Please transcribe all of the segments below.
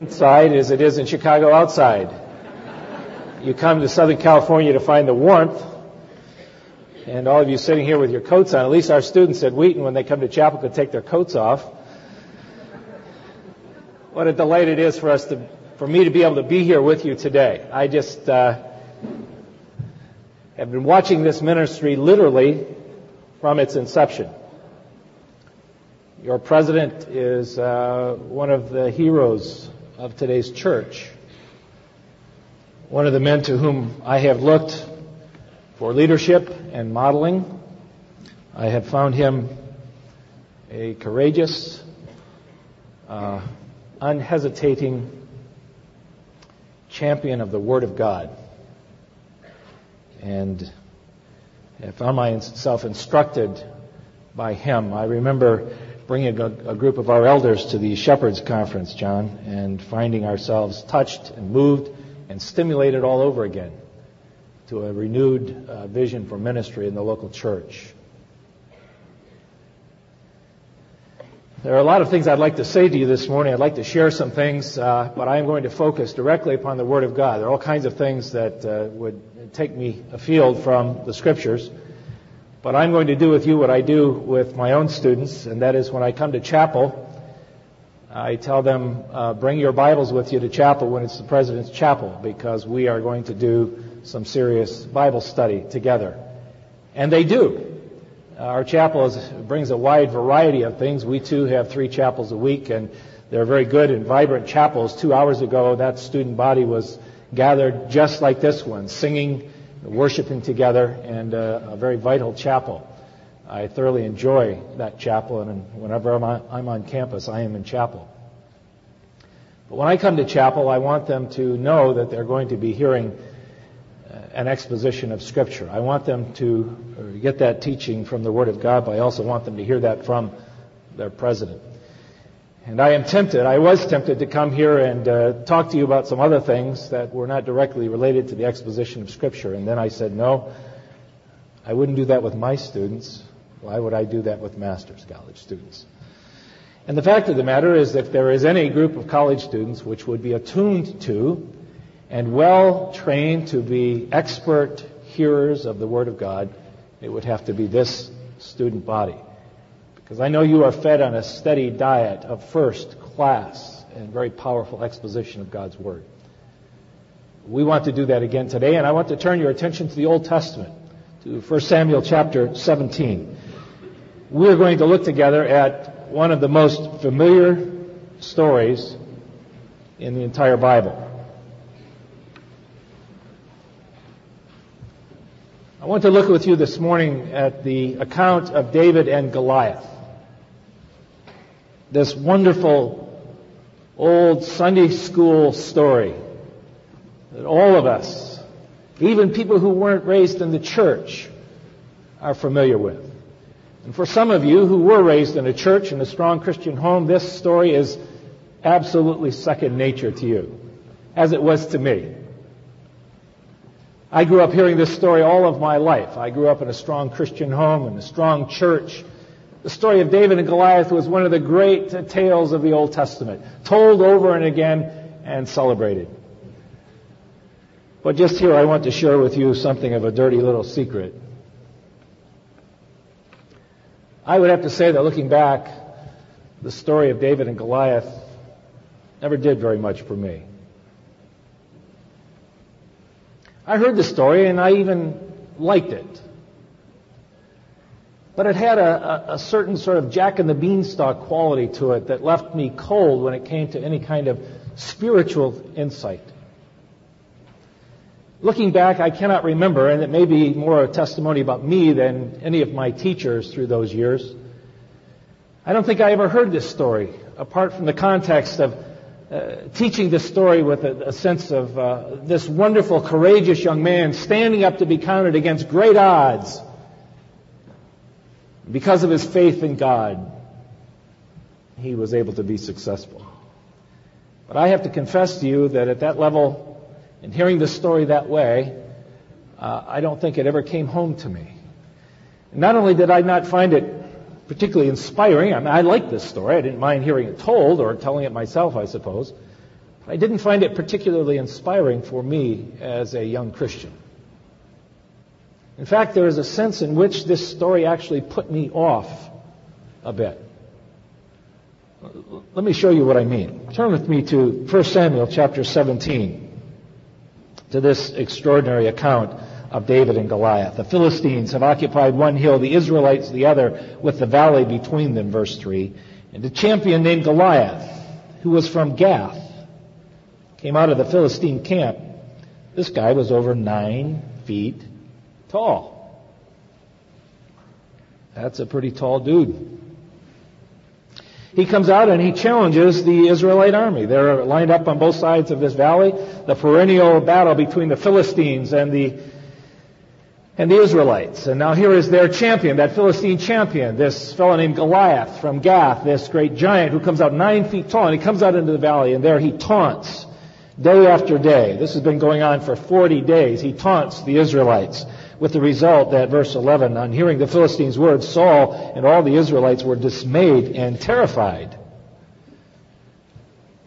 inside as it is in Chicago outside. You come to Southern California to find the warmth, and all of you sitting here with your coats on, at least our students at Wheaton, when they come to chapel, could take their coats off. What a delight it is for us to, for me to be able to be here with you today. I just uh, have been watching this ministry literally from its inception. Your president is uh, one of the heroes of today's church. One of the men to whom I have looked for leadership and modeling. I have found him a courageous, uh, unhesitating champion of the Word of God. And I found myself instructed by him. I remember bringing a, a, group of our elders to the Shepherds Conference, John, and finding ourselves touched and moved and stimulated all over again to a renewed uh, vision for ministry in the local church. There are a lot of things I'd like to say to you this morning. I'd like to share some things, uh, but I am going to focus directly upon the Word of God. There are all kinds of things that uh, would take me afield from the Scriptures. But I'm going to do with you what I do with my own students, and that is when I come to chapel, I tell them, uh, bring your Bibles with you to chapel when it's the President's Chapel, because we are going to do some serious Bible study together. And they do. Our chapel is, brings a wide variety of things. We too have three chapels a week, and they're very good and vibrant chapels. Two hours ago, that student body was gathered just like this one, singing worshiping together, and uh, a very vital chapel. I thoroughly enjoy that chapel, and whenever I'm on, I'm on campus, I am in chapel. But when I come to chapel, I want them to know that they're going to be hearing uh, an exposition of Scripture. I want them to get that teaching from the Word of God, but I also want them to hear that from their president. And I am tempted, I was tempted to come here and uh, talk to you about some other things that were not directly related to the exposition of Scripture. And then I said, no, I wouldn't do that with my students. Why would I do that with master's college students? And the fact of the matter is if there is any group of college students which would be attuned to and well trained to be expert hearers of the Word of God, it would have to be this student body. Because I know you are fed on a steady diet of first class and very powerful exposition of God's Word. We want to do that again today, and I want to turn your attention to the Old Testament, to 1 Samuel chapter 17. We're going to look together at one of the most familiar stories in the entire Bible. I want to look with you this morning at the account of David and Goliath this wonderful old Sunday school story that all of us, even people who weren't raised in the church, are familiar with. And for some of you who were raised in a church in a strong Christian home, this story is absolutely second nature to you, as it was to me. I grew up hearing this story all of my life. I grew up in a strong Christian home, in a strong church, the story of David and Goliath was one of the great tales of the Old Testament, told over and again and celebrated. But just here I want to share with you something of a dirty little secret. I would have to say that looking back, the story of David and Goliath never did very much for me. I heard the story and I even liked it. But it had a, a, a certain sort of jack and the beanstalk quality to it that left me cold when it came to any kind of spiritual insight. Looking back, I cannot remember, and it may be more a testimony about me than any of my teachers through those years. I don't think I ever heard this story, apart from the context of uh, teaching this story with a, a sense of uh, this wonderful, courageous young man standing up to be counted against great odds because of his faith in God, he was able to be successful. But I have to confess to you that at that level, in hearing this story that way, uh, I don't think it ever came home to me. And not only did I not find it particularly inspiring, I, mean, I liked this story. I didn't mind hearing it told or telling it myself, I suppose. But I didn't find it particularly inspiring for me as a young Christian. In fact, there is a sense in which this story actually put me off a bit. Let me show you what I mean. Turn with me to 1 Samuel chapter 17, to this extraordinary account of David and Goliath. The Philistines have occupied one hill, the Israelites the other, with the valley between them, verse 3. And a champion named Goliath, who was from Gath, came out of the Philistine camp. This guy was over nine feet tall. That's a pretty tall dude. He comes out and he challenges the Israelite army. They're lined up on both sides of this valley. The perennial battle between the Philistines and the and the Israelites. And now here is their champion, that Philistine champion, this fellow named Goliath from Gath, this great giant who comes out nine feet tall, and he comes out into the valley, and there he taunts day after day. This has been going on for 40 days. He taunts the Israelites with the result that verse 11, on hearing the Philistines' words, Saul and all the Israelites were dismayed and terrified.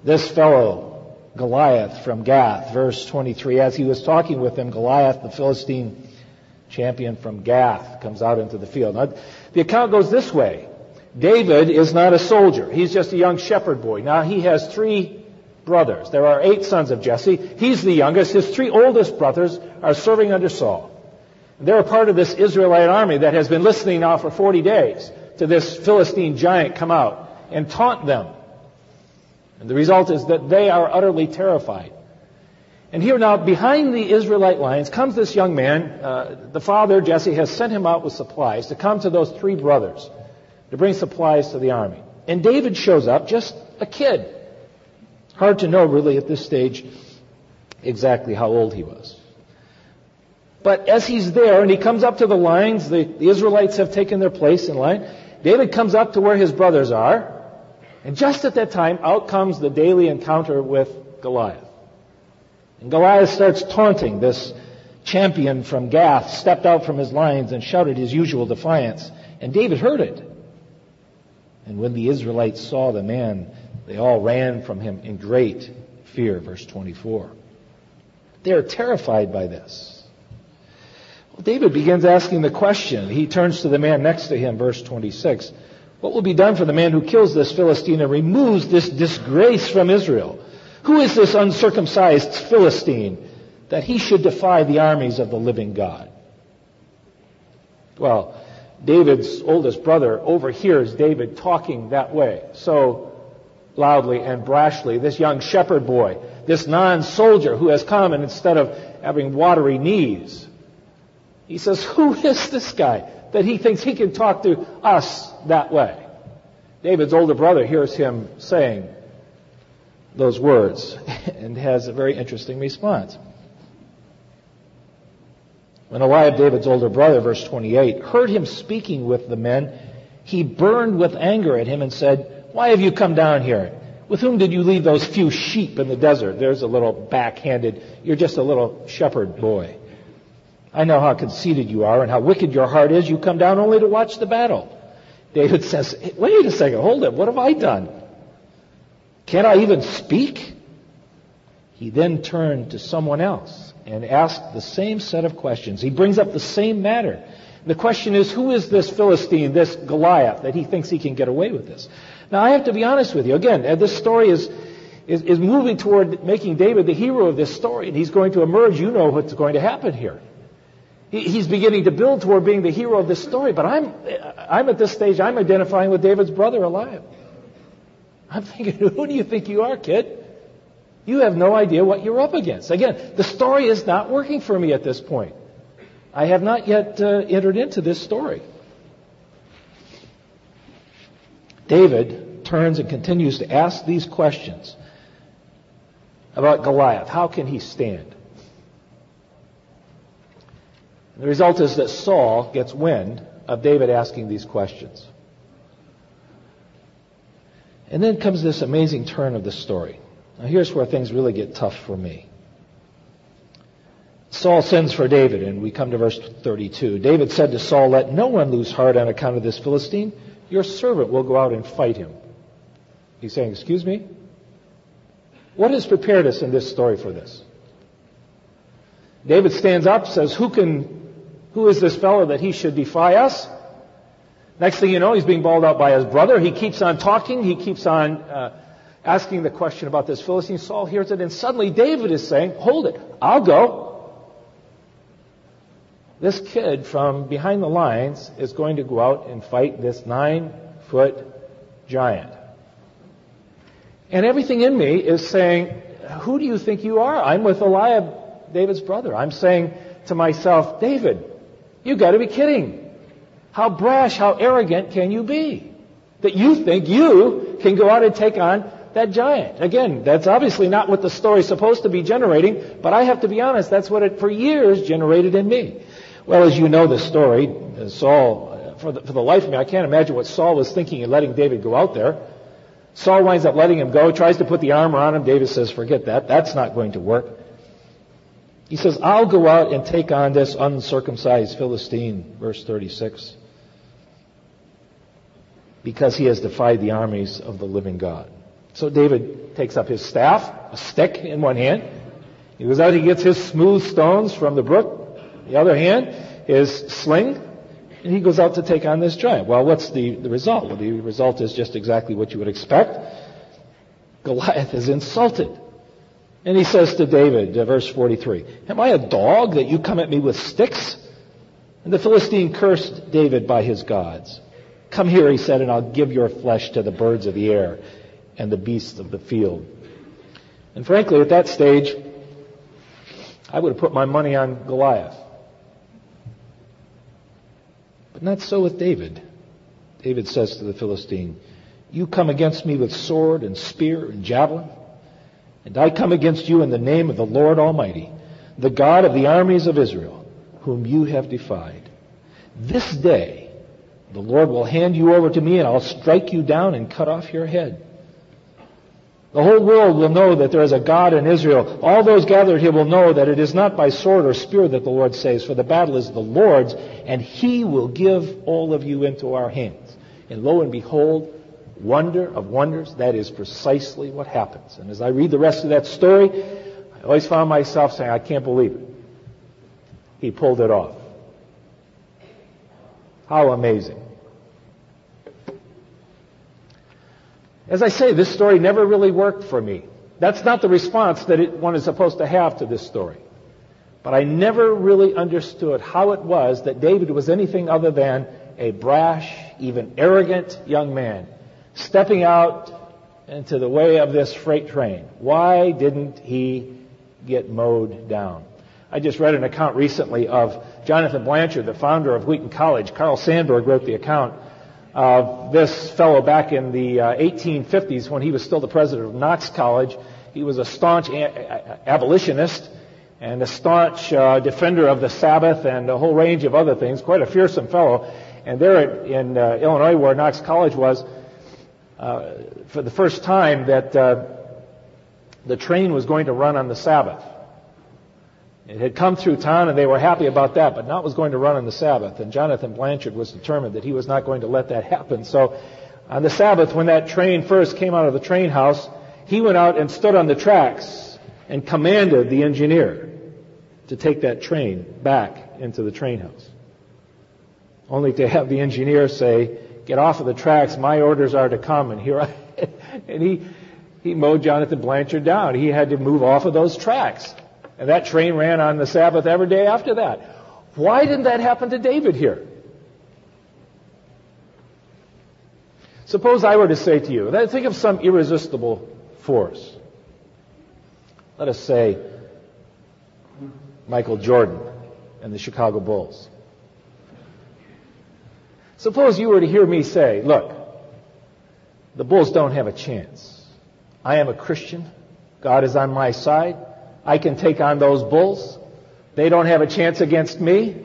This fellow, Goliath from Gath, verse 23, as he was talking with them, Goliath, the Philistine champion from Gath, comes out into the field. Now, the account goes this way. David is not a soldier. He's just a young shepherd boy. Now, he has three brothers. There are eight sons of Jesse. He's the youngest. His three oldest brothers are serving under Saul. They're a part of this Israelite army that has been listening now for 40 days to this Philistine giant come out and taunt them. And the result is that they are utterly terrified. And here now, behind the Israelite lines, comes this young man. Uh, the father, Jesse, has sent him out with supplies to come to those three brothers to bring supplies to the army. And David shows up, just a kid. Hard to know, really, at this stage, exactly how old he was. But as he's there and he comes up to the lines, the, the Israelites have taken their place in line. David comes up to where his brothers are. And just at that time, out comes the daily encounter with Goliath. And Goliath starts taunting this champion from Gath, stepped out from his lines and shouted his usual defiance. And David heard it. And when the Israelites saw the man, they all ran from him in great fear. Verse 24. They are terrified by this. David begins asking the question. He turns to the man next to him, verse 26. What will be done for the man who kills this Philistine and removes this disgrace from Israel? Who is this uncircumcised Philistine that he should defy the armies of the living God? Well, David's oldest brother overhears David talking that way, so loudly and brashly. This young shepherd boy, this non-soldier who has come and instead of having watery knees, he says, who is this guy that he thinks he can talk to us that way? David's older brother hears him saying, those words and has a very interesting response. When Eliab, David's older brother, verse 28, heard him speaking with the men, he burned with anger at him and said, Why have you come down here? With whom did you leave those few sheep in the desert? There's a little backhanded, you're just a little shepherd boy. I know how conceited you are and how wicked your heart is. You come down only to watch the battle. David says, Wait a second, hold it, what have I done? Can I even speak? He then turned to someone else and asked the same set of questions. He brings up the same matter. The question is, who is this Philistine, this Goliath, that he thinks he can get away with this? Now, I have to be honest with you. Again, uh, this story is, is, is moving toward making David the hero of this story, and he's going to emerge. You know what's going to happen here. He, he's beginning to build toward being the hero of this story, but I'm, I'm at this stage, I'm identifying with David's brother Eliab. I'm thinking, who do you think you are, kid? You have no idea what you're up against. Again, the story is not working for me at this point. I have not yet uh, entered into this story. David turns and continues to ask these questions about Goliath. How can he stand? The result is that Saul gets wind of David asking these questions. And then comes this amazing turn of the story. Now here's where things really get tough for me. Saul sends for David, and we come to verse 32. David said to Saul, Let no one lose heart on account of this Philistine. Your servant will go out and fight him. He's saying, Excuse me? What has prepared us in this story for this? David stands up, says, who can, who is this fellow that he should defy us? Next thing you know, he's being bawled out by his brother. He keeps on talking. He keeps on uh, asking the question about this Philistine. Saul hears it, and suddenly David is saying, hold it, I'll go. This kid from behind the lines is going to go out and fight this nine foot giant. And everything in me is saying, who do you think you are? I'm with Eliab, David's brother. I'm saying to myself, David, you gotta be kidding. How brash, how arrogant can you be? That you think you can go out and take on that giant. Again, that's obviously not what the story's supposed to be generating, but I have to be honest, that's what it for years generated in me. Well, as you know the story, uh, Saul, uh, for the, for the life of me, I can't imagine what Saul was thinking in letting David go out there. Saul winds up letting him go, tries to put the armor on him. David says, forget that. That's not going to work. He says, I'll go out and take on this uncircumcised Philistine, verse 36, because he has defied the armies of the living God. So David takes up his staff, a stick in one hand. He goes out, he gets his smooth stones from the brook. The other hand, his sling, and he goes out to take on this giant. Well, what's the, the result? Well, the result is just exactly what you would expect. Goliath is insulted. And he says to David, uh, verse 43, Am I a dog that you come at me with sticks? And the Philistine cursed David by his gods. Come here, he said, and I'll give your flesh to the birds of the air and the beasts of the field. And frankly, at that stage, I would have put my money on Goliath. But not so with David. David says to the Philistine, You come against me with sword and spear and javelin, and I come against you in the name of the Lord Almighty, the God of the armies of Israel, whom you have defied. This day the Lord will hand you over to me, and I'll strike you down and cut off your head. The whole world will know that there is a God in Israel. All those gathered here will know that it is not by sword or spear that the Lord saves, for the battle is the Lord's, and He will give all of you into our hands. And lo and behold, wonder of wonders, that is precisely what happens. And as I read the rest of that story, I always found myself saying, I can't believe it. He pulled it off. How amazing. As I say, this story never really worked for me. That's not the response that it, one is supposed to have to this story. But I never really understood how it was that David was anything other than a brash, even arrogant young man stepping out into the way of this freight train. Why didn't he get mowed down? I just read an account recently of Jonathan Blanchard, the founder of Wheaton College. Carl Sandburg wrote the account of this fellow back in the uh, 1850s when he was still the president of Knox College. He was a staunch a- abolitionist and a staunch uh, defender of the Sabbath and a whole range of other things. Quite a fearsome fellow. And there in uh, Illinois, where Knox College was, uh, for the first time, that uh, the train was going to run on the Sabbath. It had come through town and they were happy about that, but not was going to run on the Sabbath. And Jonathan Blanchard was determined that he was not going to let that happen. So on the Sabbath, when that train first came out of the train house, he went out and stood on the tracks and commanded the engineer to take that train back into the train house. Only to have the engineer say, get off of the tracks, my orders are to come, and here I, and he, he mowed Jonathan Blanchard down. He had to move off of those tracks. And that train ran on the Sabbath every day after that. Why didn't that happen to David here? Suppose I were to say to you, think of some irresistible force. Let us say Michael Jordan and the Chicago Bulls. Suppose you were to hear me say, look, the Bulls don't have a chance. I am a Christian. God is on my side. I can take on those bulls. They don't have a chance against me.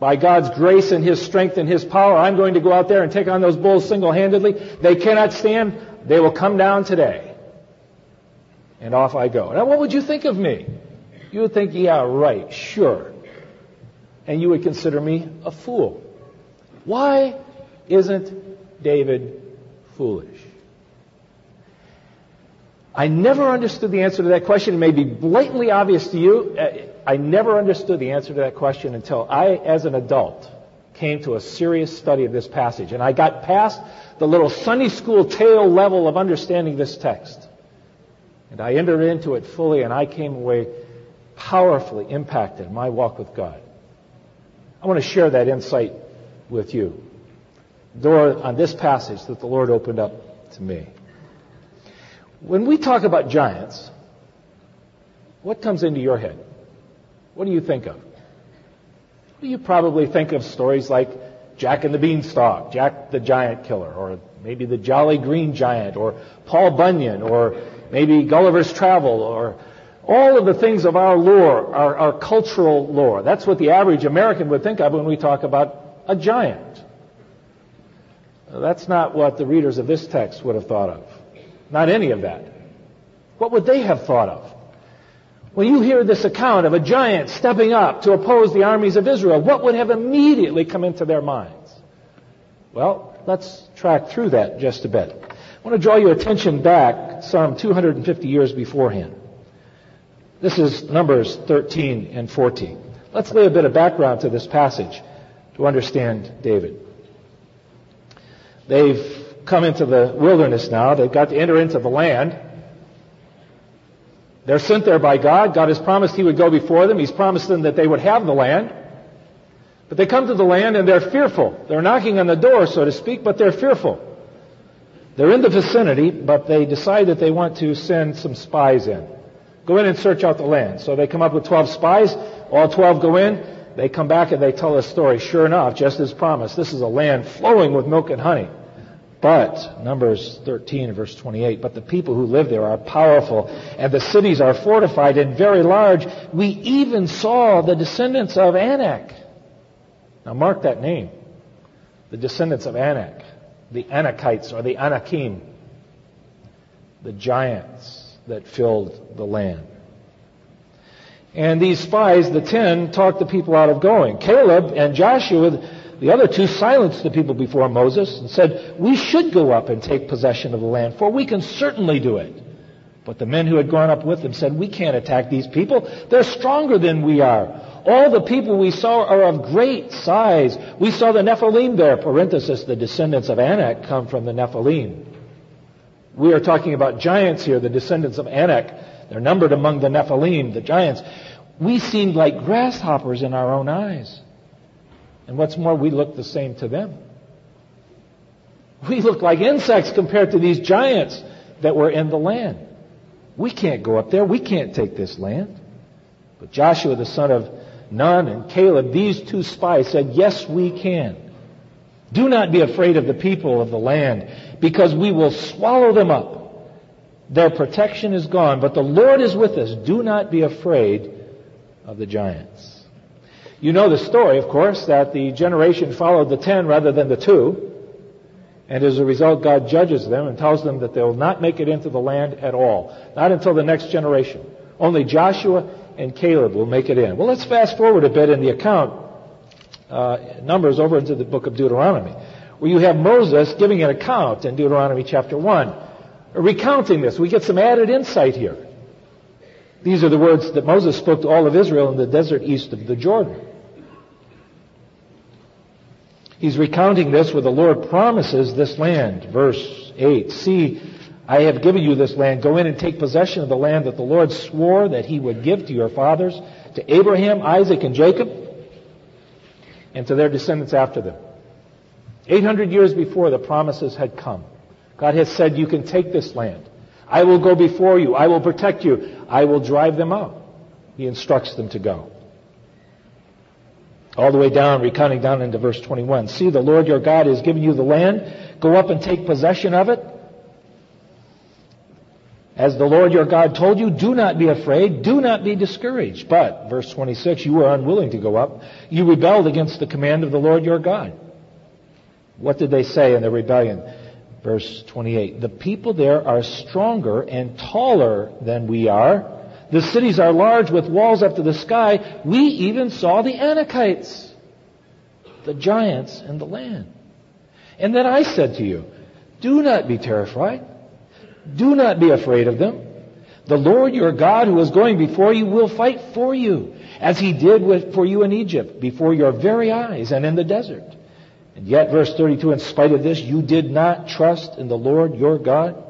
By God's grace and His strength and His power, I'm going to go out there and take on those bulls single-handedly. They cannot stand. They will come down today. And off I go. Now what would you think of me? You would think, yeah, right, sure. And you would consider me a fool. Why isn't David foolish? I never understood the answer to that question. It may be blatantly obvious to you. Uh, I never understood the answer to that question until I, as an adult, came to a serious study of this passage. And I got past the little Sunday school tale level of understanding this text. And I entered into it fully, and I came away powerfully impacted in my walk with God. I want to share that insight with you. Door on this passage that the Lord opened up to me. When we talk about giants, what comes into your head? What do you think of? You probably think of stories like Jack and the Beanstalk, Jack the Giant Killer, or maybe the Jolly Green Giant, or Paul Bunyan, or maybe Gulliver's Travel, or all of the things of our lore, our, our cultural lore. That's what the average American would think of when we talk about a giant. That's not what the readers of this text would have thought of. Not any of that. What would they have thought of? When you hear this account of a giant stepping up to oppose the armies of Israel, what would have immediately come into their minds? Well, let's track through that just a bit. I want to draw your attention back some 250 years beforehand. This is Numbers 13 and 14. Let's lay a bit of background to this passage to understand David. They've come into the wilderness now. They've got to enter into the land. They're sent there by God. God has promised He would go before them. He's promised them that they would have the land. But they come to the land and they're fearful. They're knocking on the door, so to speak, but they're fearful. They're in the vicinity, but they decide that they want to send some spies in. Go in and search out the land. So they come up with 12 spies. All 12 go in. They come back and they tell a story. Sure enough, just as promised, this is a land flowing with milk and honey. But, Numbers 13 verse 28, but the people who live there are powerful, and the cities are fortified and very large. We even saw the descendants of Anak. Now mark that name. The descendants of Anak. The Anakites or the Anakim. The giants that filled the land. And these spies, the ten, talked the people out of going. Caleb and Joshua, the other two silenced the people before Moses and said, We should go up and take possession of the land, for we can certainly do it. But the men who had gone up with them said, We can't attack these people. They're stronger than we are. All the people we saw are of great size. We saw the Nephilim there. Parenthesis, the descendants of Anak come from the Nephilim. We are talking about giants here, the descendants of Anak. They're numbered among the Nephilim, the giants. We seemed like grasshoppers in our own eyes. And what's more, we looked the same to them. We looked like insects compared to these giants that were in the land. We can't go up there. We can't take this land. But Joshua, the son of Nun, and Caleb, these two spies said, Yes, we can. Do not be afraid of the people of the land, because we will swallow them up. Their protection is gone, but the Lord is with us. Do not be afraid of the giants. You know the story, of course, that the generation followed the ten rather than the two. And as a result, God judges them and tells them that they will not make it into the land at all. Not until the next generation. Only Joshua and Caleb will make it in. Well, let's fast forward a bit in the account, uh, Numbers over into the book of Deuteronomy, where you have Moses giving an account in Deuteronomy chapter 1. Recounting this, we get some added insight here. These are the words that Moses spoke to all of Israel in the desert east of the Jordan. He's recounting this where the Lord promises this land. Verse 8. See, I have given you this land. Go in and take possession of the land that the Lord swore that he would give to your fathers, to Abraham, Isaac, and Jacob, and to their descendants after them. 800 years before the promises had come, God has said, you can take this land. I will go before you. I will protect you. I will drive them out. He instructs them to go. All the way down, recounting down into verse 21. See, the Lord your God has given you the land. Go up and take possession of it. As the Lord your God told you, do not be afraid, do not be discouraged. But, verse 26, you were unwilling to go up. You rebelled against the command of the Lord your God. What did they say in their rebellion? Verse 28. The people there are stronger and taller than we are. The cities are large with walls up to the sky. We even saw the Anakites, the giants in the land. And then I said to you, do not be terrified. Do not be afraid of them. The Lord your God who is going before you will fight for you, as he did with, for you in Egypt, before your very eyes and in the desert. And yet, verse 32, in spite of this, you did not trust in the Lord your God.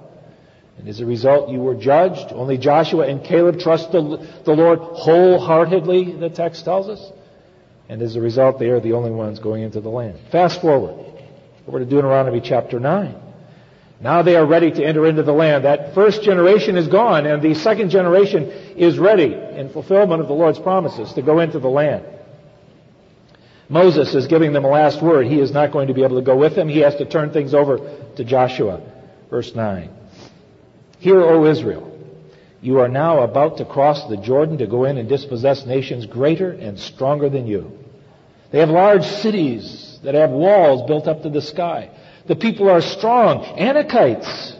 And as a result, you were judged. Only Joshua and Caleb trust the, the Lord wholeheartedly, the text tells us. And as a result, they are the only ones going into the land. Fast forward over to Deuteronomy chapter 9. Now they are ready to enter into the land. That first generation is gone, and the second generation is ready in fulfillment of the Lord's promises to go into the land. Moses is giving them a last word. He is not going to be able to go with them. He has to turn things over to Joshua. Verse 9. Hear, O Israel, you are now about to cross the Jordan to go in and dispossess nations greater and stronger than you. They have large cities that have walls built up to the sky. The people are strong. Anakites.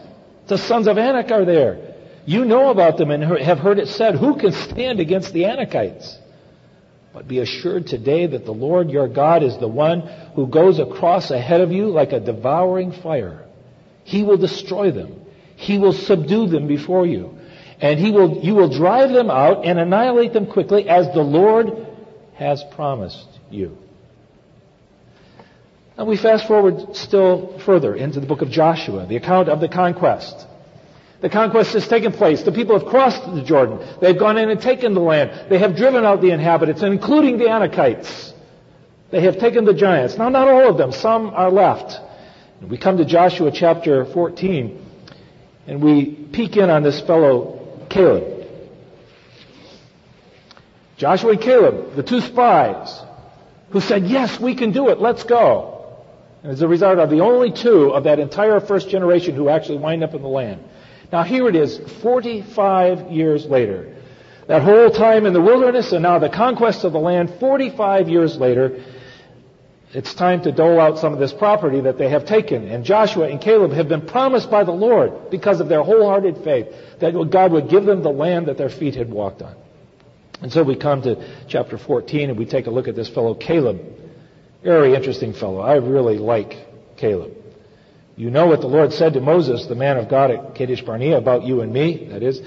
The sons of Anak are there. You know about them and have heard it said, who can stand against the Anakites? But be assured today that the Lord your God is the one who goes across ahead of you like a devouring fire. He will destroy them. He will subdue them before you. And he will, you will drive them out and annihilate them quickly as the Lord has promised you. Now we fast forward still further into the book of Joshua, the account of the conquest. The conquest has taken place. The people have crossed the Jordan. They've gone in and taken the land. They have driven out the inhabitants, including the Anakites. They have taken the giants. Now, not all of them. Some are left. We come to Joshua chapter 14, and we peek in on this fellow Caleb. Joshua and Caleb, the two spies, who said, yes, we can do it. Let's go. And as a result, are the only two of that entire first generation who actually wind up in the land. Now here it is, 45 years later. That whole time in the wilderness and now the conquest of the land, 45 years later, it's time to dole out some of this property that they have taken. And Joshua and Caleb have been promised by the Lord because of their wholehearted faith that God would give them the land that their feet had walked on. And so we come to chapter 14 and we take a look at this fellow Caleb. Very interesting fellow. I really like Caleb. You know what the Lord said to Moses, the man of God at Kadesh Barnea, about you and me. That is,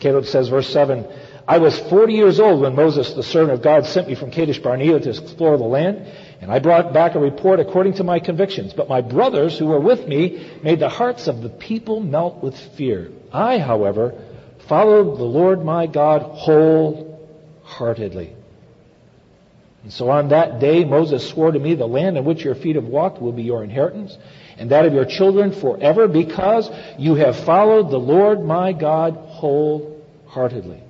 Caleb says, verse 7, I was 40 years old when Moses, the servant of God, sent me from Kadesh Barnea to explore the land, and I brought back a report according to my convictions. But my brothers who were with me made the hearts of the people melt with fear. I, however, followed the Lord my God wholeheartedly. And so on that day Moses swore to me, the land in which your feet have walked will be your inheritance and that of your children forever because you have followed the Lord my God wholeheartedly.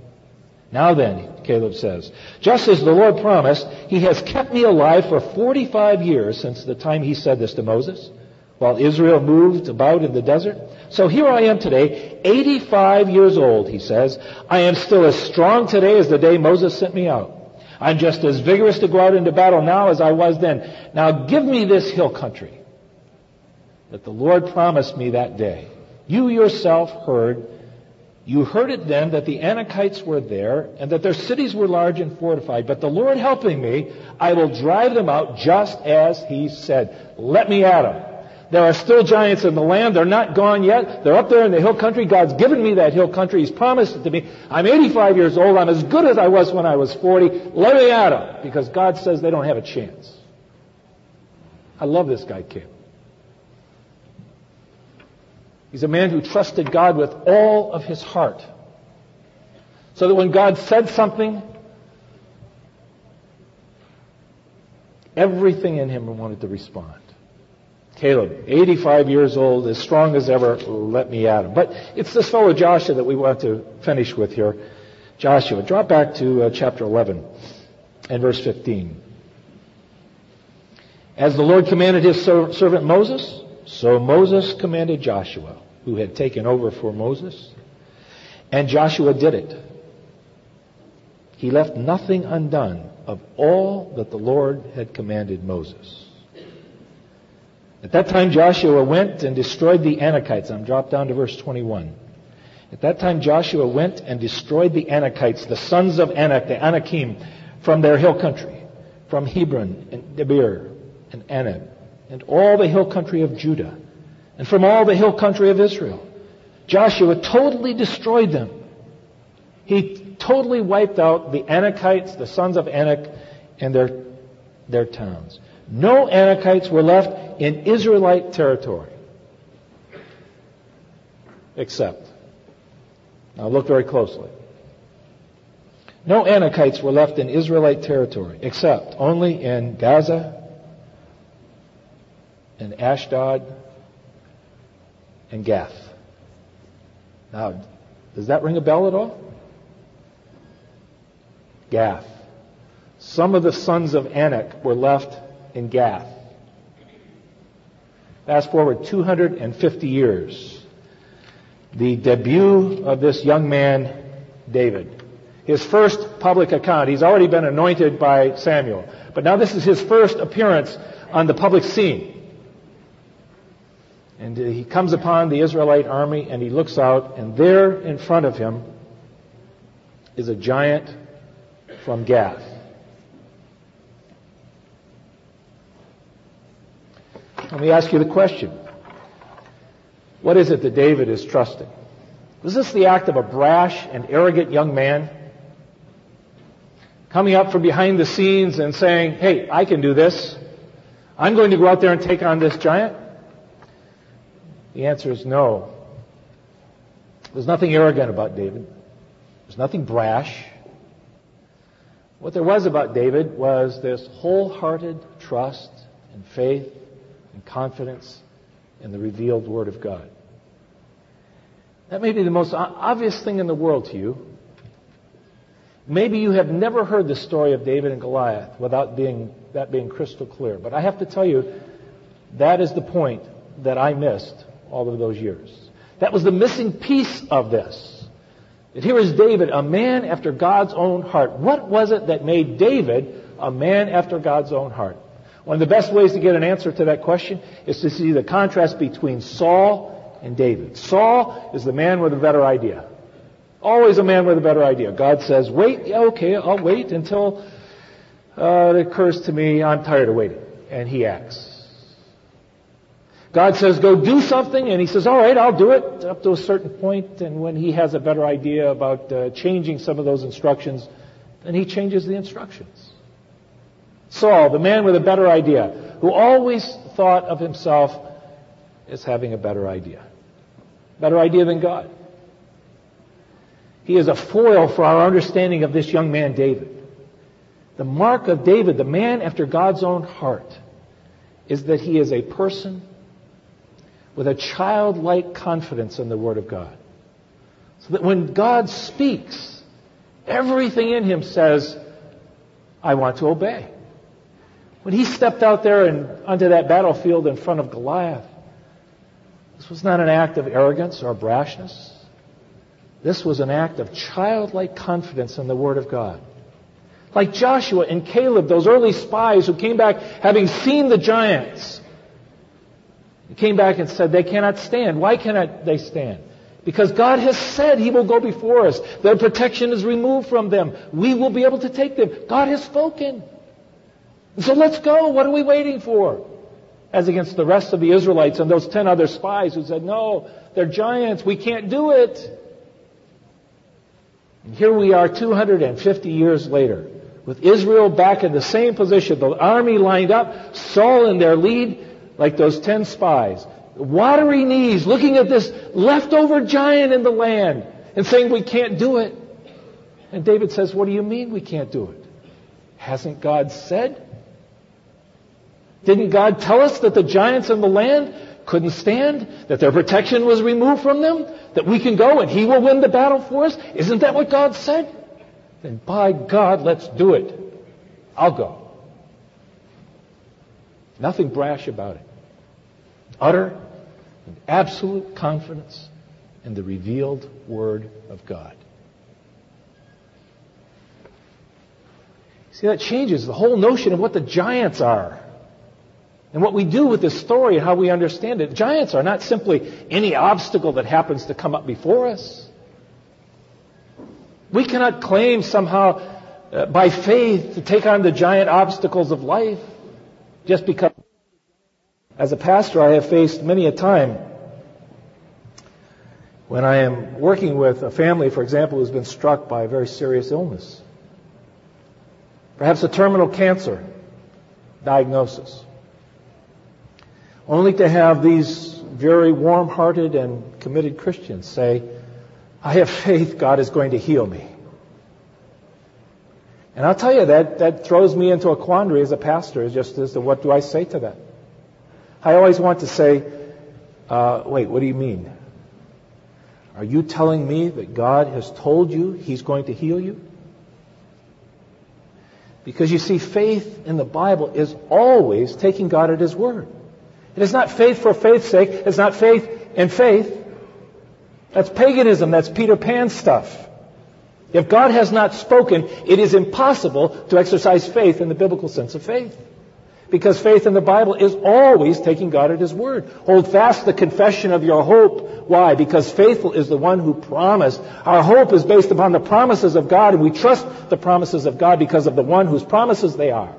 Now then, Caleb says, just as the Lord promised, he has kept me alive for 45 years since the time he said this to Moses, while Israel moved about in the desert. So here I am today, 85 years old, he says. I am still as strong today as the day Moses sent me out. I'm just as vigorous to go out into battle now as I was then. Now give me this hill country that the Lord promised me that day. You yourself heard, you heard it then that the Anakites were there and that their cities were large and fortified. But the Lord helping me, I will drive them out just as He said. Let me at them. There are still giants in the land. They're not gone yet. They're up there in the hill country. God's given me that hill country. He's promised it to me. I'm 85 years old. I'm as good as I was when I was 40. Let me at them because God says they don't have a chance. I love this guy, Kim. He's a man who trusted God with all of his heart. So that when God said something, everything in him wanted to respond. Caleb, 85 years old, as strong as ever, let me at him. But it's this fellow Joshua that we want to finish with here. Joshua. Drop back to uh, chapter 11 and verse 15. As the Lord commanded his servant Moses, so Moses commanded Joshua, who had taken over for Moses, and Joshua did it. He left nothing undone of all that the Lord had commanded Moses. At that time Joshua went and destroyed the Anakites. I'm dropped down to verse 21. At that time Joshua went and destroyed the Anakites, the sons of Anak, the Anakim, from their hill country, from Hebron and Debir and Anab, and all the hill country of Judah, and from all the hill country of Israel. Joshua totally destroyed them. He totally wiped out the Anakites, the sons of Anak, and their, their towns. No Anakites were left in Israelite territory. Except. Now look very closely. No Anakites were left in Israelite territory, except only in Gaza and Ashdod and Gath. Now, does that ring a bell at all? Gath. Some of the sons of Anak were left in Gath. Fast forward 250 years. The debut of this young man, David. His first public account. He's already been anointed by Samuel. But now this is his first appearance on the public scene. And uh, he comes upon the Israelite army and he looks out, and there in front of him is a giant from Gath. Let me ask you the question. What is it that David is trusting? Was this the act of a brash and arrogant young man coming up from behind the scenes and saying, hey, I can do this. I'm going to go out there and take on this giant? The answer is no. There's nothing arrogant about David. There's nothing brash. What there was about David was this wholehearted trust and faith and confidence in the revealed Word of God. That may be the most obvious thing in the world to you. Maybe you have never heard the story of David and Goliath without being, that being crystal clear. But I have to tell you, that is the point that I missed all of those years. That was the missing piece of this. That here is David, a man after God's own heart. What was it that made David a man after God's own heart? One of the best ways to get an answer to that question is to see the contrast between Saul and David. Saul is the man with a better idea. Always a man with a better idea. God says, wait, yeah, okay, I'll wait until uh, it occurs to me I'm tired of waiting. And he acts. God says, go do something, and he says, all right, I'll do it up to a certain point, and when he has a better idea about uh, changing some of those instructions, then he changes the instructions. Saul, the man with a better idea, who always thought of himself as having a better idea. Better idea than God. He is a foil for our understanding of this young man, David. The mark of David, the man after God's own heart, is that he is a person with a childlike confidence in the Word of God. So that when God speaks, everything in him says, I want to obey. When he stepped out there and onto that battlefield in front of Goliath, this was not an act of arrogance or brashness. This was an act of childlike confidence in the Word of God. Like Joshua and Caleb, those early spies who came back having seen the giants. He came back and said, they cannot stand. Why cannot they stand? Because God has said He will go before us. Their protection is removed from them. We will be able to take them. God has spoken. So let's go. What are we waiting for? As against the rest of the Israelites and those ten other spies who said, no, they're giants. We can't do it. And here we are 250 years later with Israel back in the same position. The army lined up, Saul in their lead, like those ten spies. Watery knees, looking at this leftover giant in the land and saying, we can't do it. And David says, what do you mean we can't do it? Hasn't God said? Didn't God tell us that the giants in the land couldn't stand? That their protection was removed from them? That we can go and He will win the battle for us? Isn't that what God said? Then by God, let's do it. I'll go. Nothing brash about it. Utter and absolute confidence in the revealed Word of God. See, that changes the whole notion of what the giants are. And what we do with this story and how we understand it. Giants are not simply any obstacle that happens to come up before us. We cannot claim somehow uh, by faith to take on the giant obstacles of life just because. As a pastor, I have faced many a time When I am working with a family, for example, who's been struck by a very serious illness, perhaps a terminal cancer diagnosis, only to have these very warm hearted and committed Christians say, I have faith God is going to heal me. And I'll tell you that that throws me into a quandary as a pastor, just as to what do I say to that. I always want to say, uh, wait, what do you mean? Are you telling me that God has told you He's going to heal you? Because you see, faith in the Bible is always taking God at His word. It is not faith for faith's sake. It's not faith in faith. That's paganism. That's Peter Pan stuff. If God has not spoken, it is impossible to exercise faith in the biblical sense of faith. Because faith in the Bible is always taking God at His word. Hold fast the confession of your hope. Why? Because faithful is the one who promised. Our hope is based upon the promises of God, and we trust the promises of God because of the one whose promises they are.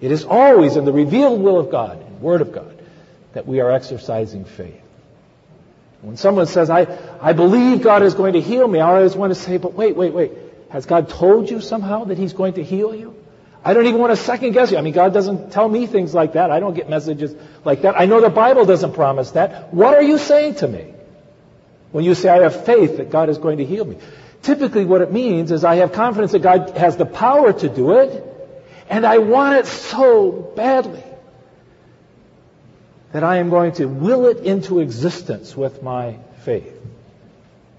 It is always in the revealed will of God, and Word of God, that we are exercising faith. When someone says, I, I believe God is going to heal me, I always want to say, but wait, wait, wait. Has God told you somehow that He's going to heal you? I don't even want to second guess you. I mean, God doesn't tell me things like that. I don't get messages like that. I know the Bible doesn't promise that. What are you saying to me? When you say, I have faith that God is going to heal me. Typically what it means is I have confidence that God has the power to do it, and I want it so badly that I am going to will it into existence with my faith.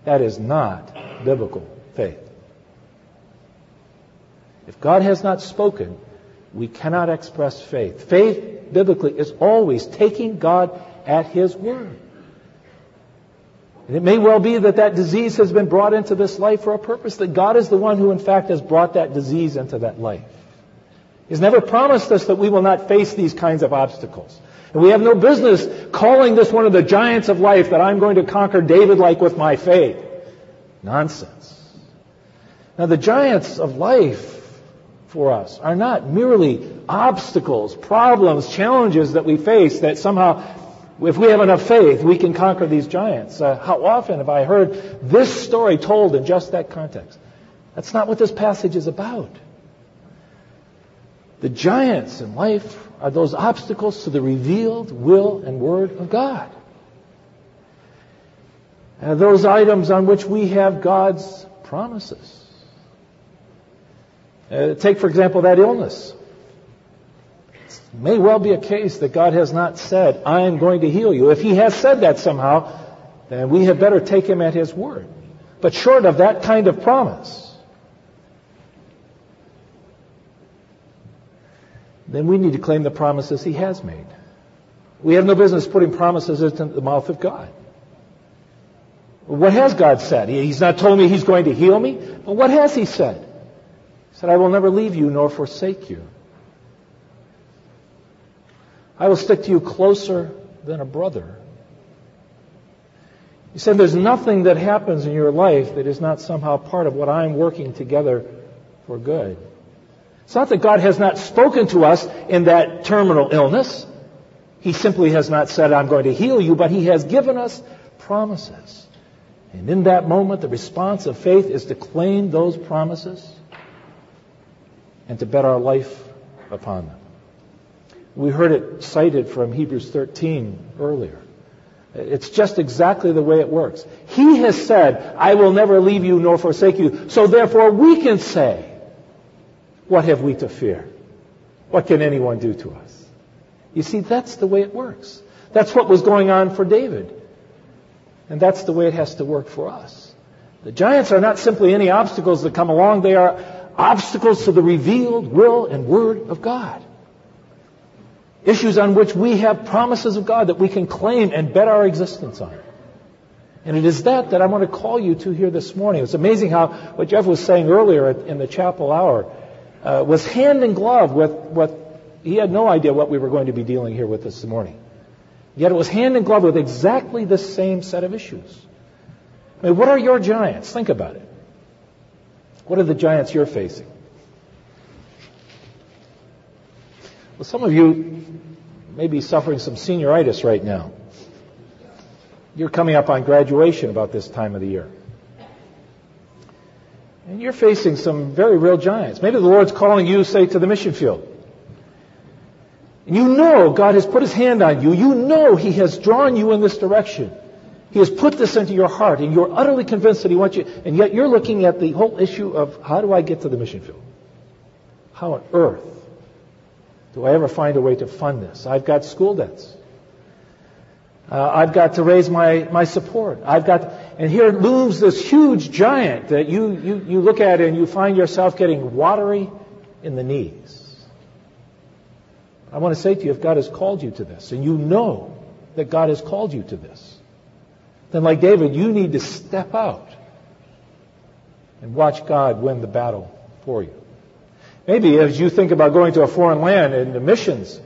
That is not biblical faith. If God has not spoken, we cannot express faith. Faith, biblically, is always taking God at His word. And it may well be that that disease has been brought into this life for a purpose, that God is the one who, in fact, has brought that disease into that life. He's never promised us that we will not face these kinds of obstacles. And we have no business calling this one of the giants of life that I'm going to conquer David like with my faith. Nonsense. Now the giants of life for us are not merely obstacles, problems, challenges that we face that somehow, if we have enough faith, we can conquer these giants. Uh, how often have I heard this story told in just that context? That's not what this passage is about. The giants in life are those obstacles to the revealed will and word of God. And those items on which we have God's promises. Uh, take, for example, that illness. It may well be a case that God has not said, I am going to heal you. If He has said that somehow, then we had better take Him at His word. But short of that kind of promise, then we need to claim the promises He has made. We have no business putting promises into the mouth of God. What has God said? He's not told me He's going to heal me, but what has He said? He said, I will never leave you nor forsake you. I will stick to you closer than a brother. He said, There's nothing that happens in your life that is not somehow part of what I'm working together for good. It's not that God has not spoken to us in that terminal illness. He simply has not said, I'm going to heal you, but He has given us promises. And in that moment, the response of faith is to claim those promises and to bet our life upon them. We heard it cited from Hebrews 13 earlier. It's just exactly the way it works. He has said, I will never leave you nor forsake you. So therefore we can say, what have we to fear? What can anyone do to us? You see, that's the way it works. That's what was going on for David. And that's the way it has to work for us. The giants are not simply any obstacles that come along. They are obstacles to the revealed will and word of God. Issues on which we have promises of God that we can claim and bet our existence on. And it is that that I want to call you to here this morning. It's amazing how what Jeff was saying earlier in the chapel hour uh, was hand in glove with what he had no idea what we were going to be dealing here with this morning. Yet it was hand in glove with exactly the same set of issues. I mean, what are your giants? Think about it. What are the giants you're facing? Well, some of you may be suffering some senioritis right now. You're coming up on graduation about this time of the year. And you're facing some very real giants. Maybe the Lord's calling you, say, to the mission field. And you know God has put his hand on you. You know he has drawn you in this direction. He has put this into your heart, and you're utterly convinced that he wants you. And yet you're looking at the whole issue of how do I get to the mission field? How on earth do I ever find a way to fund this? I've got school debts. Uh, I've got to raise my, my support. I've got, and here looms this huge giant that you, you, you look at and you find yourself getting watery in the knees. I want to say to you, if God has called you to this, and you know that God has called you to this, then like David, you need to step out and watch God win the battle for you. Maybe as you think about going to a foreign land and the missions,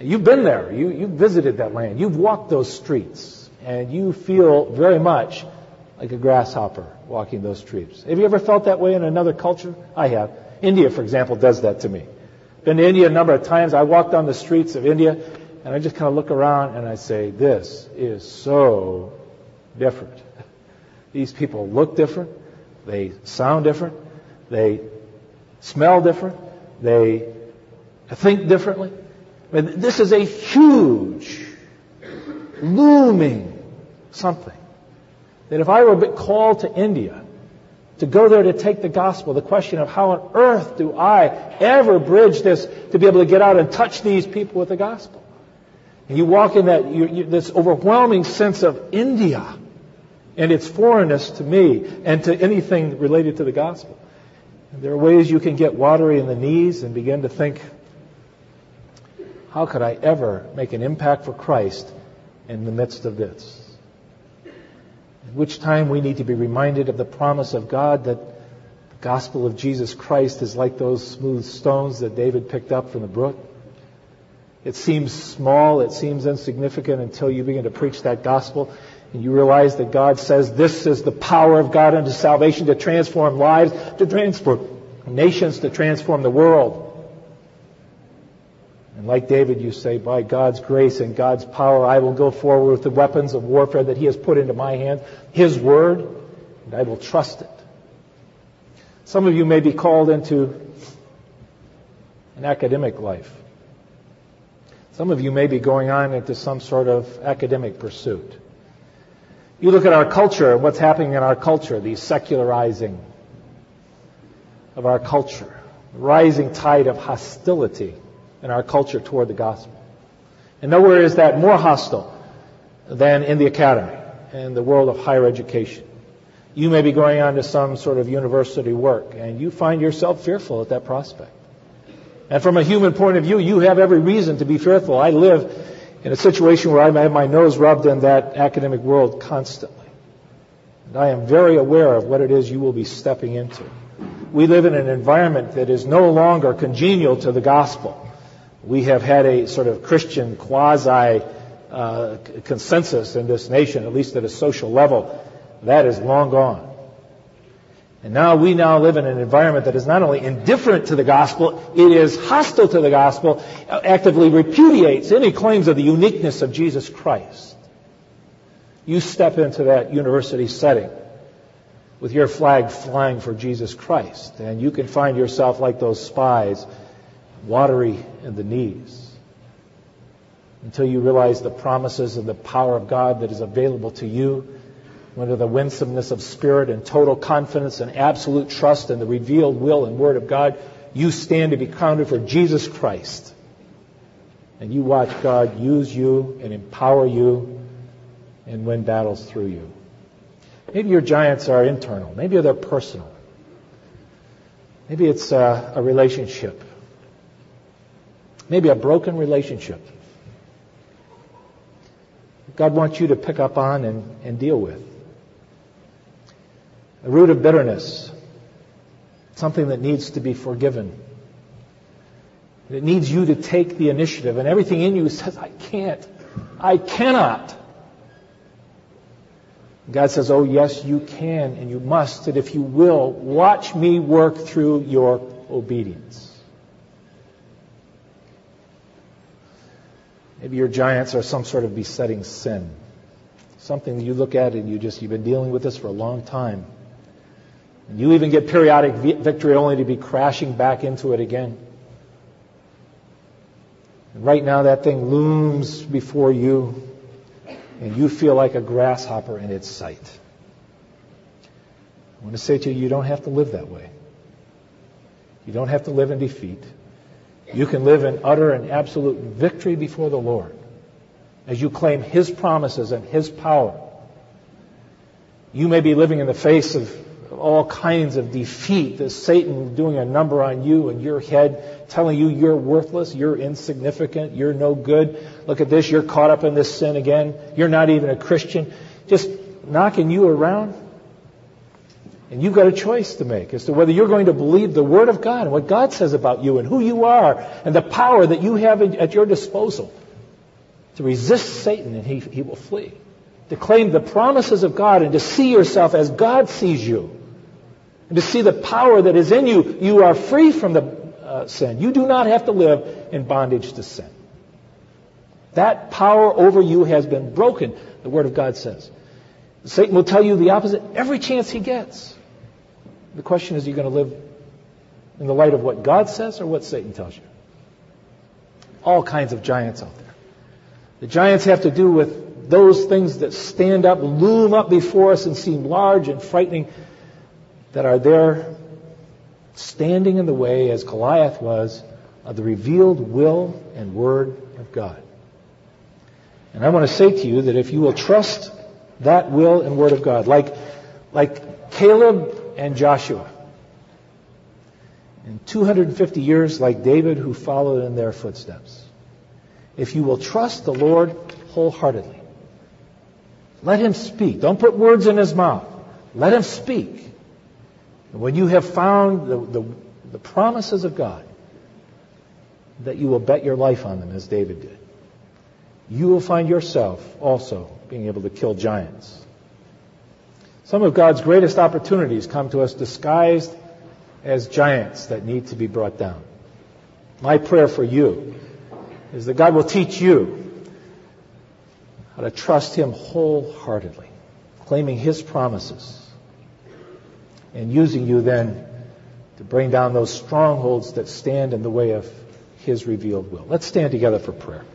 You've been there. You, you've visited that land. You've walked those streets. And you feel very much like a grasshopper walking those streets. Have you ever felt that way in another culture? I have. India, for example, does that to me. Been to India a number of times. I walk down the streets of India and I just kind of look around and I say, this is so different. These people look different. They sound different. They smell different. They think differently. I mean, this is a huge, looming something. That if I were called to India to go there to take the gospel, the question of how on earth do I ever bridge this to be able to get out and touch these people with the gospel? And you walk in that, you, you, this overwhelming sense of India and its foreignness to me and to anything related to the gospel. And there are ways you can get watery in the knees and begin to think, how could I ever make an impact for Christ in the midst of this? Which time we need to be reminded of the promise of God that the gospel of Jesus Christ is like those smooth stones that David picked up from the brook. It seems small, it seems insignificant until you begin to preach that gospel and you realize that God says this is the power of God unto salvation to transform lives, to transform nations, to transform the world. And like David, you say, by God's grace and God's power, I will go forward with the weapons of warfare that He has put into my hands, His Word, and I will trust it. Some of you may be called into an academic life. Some of you may be going on into some sort of academic pursuit. You look at our culture, what's happening in our culture, the secularizing of our culture, the rising tide of hostility in our culture toward the gospel. And nowhere is that more hostile than in the academy and the world of higher education. You may be going on to some sort of university work and you find yourself fearful at that prospect. And from a human point of view, you have every reason to be fearful. I live in a situation where I have my nose rubbed in that academic world constantly. And I am very aware of what it is you will be stepping into. We live in an environment that is no longer congenial to the gospel we have had a sort of Christian quasi uh, consensus in this nation, at least at a social level. That is long gone. And now we now live in an environment that is not only indifferent to the gospel, it is hostile to the gospel, actively repudiates any claims of the uniqueness of Jesus Christ. You step into that university setting with your flag flying for Jesus Christ, and you can find yourself like those spies watery in the knees until you realize the promises and the power of God that is available to you under the winsomeness of spirit and total confidence and absolute trust in the revealed will and word of God, you stand to be counted for Jesus Christ. And you watch God use you and empower you and win battles through you. Maybe your giants are internal. Maybe they're personal. Maybe it's a, a relationship maybe a broken relationship. God wants you to pick up on and, and deal with. A root of bitterness, something that needs to be forgiven. It needs you to take the initiative, and everything in you says, I can't. I cannot. God says, Oh, yes, you can and you must, and if you will, watch me work through your obedience. Maybe your giants are some sort of besetting sin, something that you look at and you just, you've been dealing with this for a long time. And you even get periodic victory only to be crashing back into it again. And right now that thing looms before you and you feel like a grasshopper in its sight. I want to say to you, you don't have to live that way. You don't have to live in defeat. You can live in utter and absolute victory before the Lord as you claim His promises and His power. You may be living in the face of all kinds of defeat, the Satan doing a number on you and your head, telling you you're worthless, you're insignificant, you're no good. Look at this, you're caught up in this sin again. You're not even a Christian. Just knocking you around. And you've got a choice to make as to whether you're going to believe the Word of God and what God says about you and who you are and the power that you have at your disposal to resist Satan and he, he will flee. To claim the promises of God and to see yourself as God sees you. And to see the power that is in you. You are free from the uh, sin. You do not have to live in bondage to sin. That power over you has been broken, the Word of God says. Satan will tell you the opposite every chance he gets. The question is, are you going to live in the light of what God says or what Satan tells you? All kinds of giants out there. The giants have to do with those things that stand up, loom up before us and seem large and frightening, that are there standing in the way, as Goliath was, of the revealed will and word of God. And I want to say to you that if you will trust that will and word of God, like, like Caleb and Joshua, And 250 years, like David who followed in their footsteps, if you will trust the Lord wholeheartedly. Let him speak. Don't put words in his mouth. Let him speak. And when you have found the, the, the promises of God, that you will bet your life on them as David did, you will find yourself also being able to kill giants. Some of God's greatest opportunities come to us disguised as giants that need to be brought down. My prayer for you is that God will teach you how to trust Him wholeheartedly, claiming His promises, and using you then to bring down those strongholds that stand in the way of His revealed will. Let's stand together for prayer.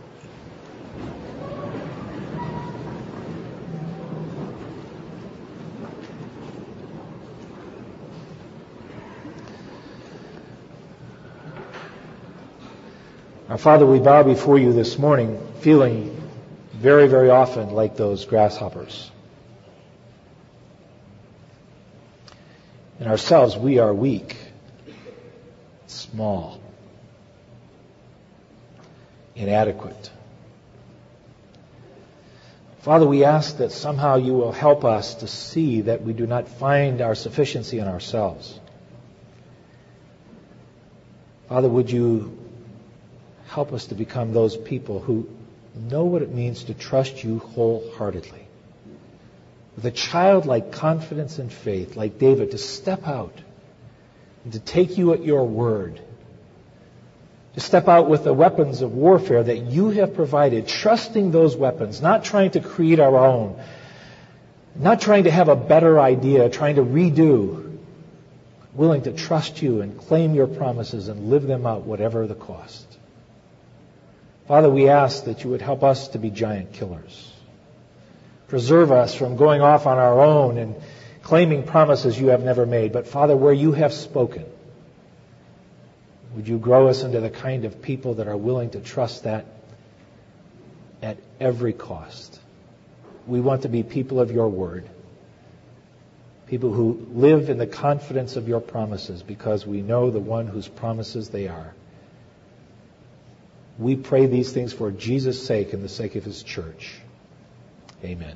Our Father, we bow before you this morning feeling very, very often like those grasshoppers. In ourselves, we are weak, small, inadequate. Father, we ask that somehow you will help us to see that we do not find our sufficiency in ourselves. Father, would you help us to become those people who know what it means to trust you wholeheartedly. With a childlike confidence and faith, like David, to step out and to take you at your word. To step out with the weapons of warfare that you have provided, trusting those weapons, not trying to create our own, not trying to have a better idea, trying to redo, willing to trust you and claim your promises and live them out, whatever the cost. Father, we ask that you would help us to be giant killers. Preserve us from going off on our own and claiming promises you have never made. But Father, where you have spoken, would you grow us into the kind of people that are willing to trust that at every cost? We want to be people of your word. People who live in the confidence of your promises because we know the one whose promises they are. We pray these things for Jesus' sake and the sake of his church. Amen.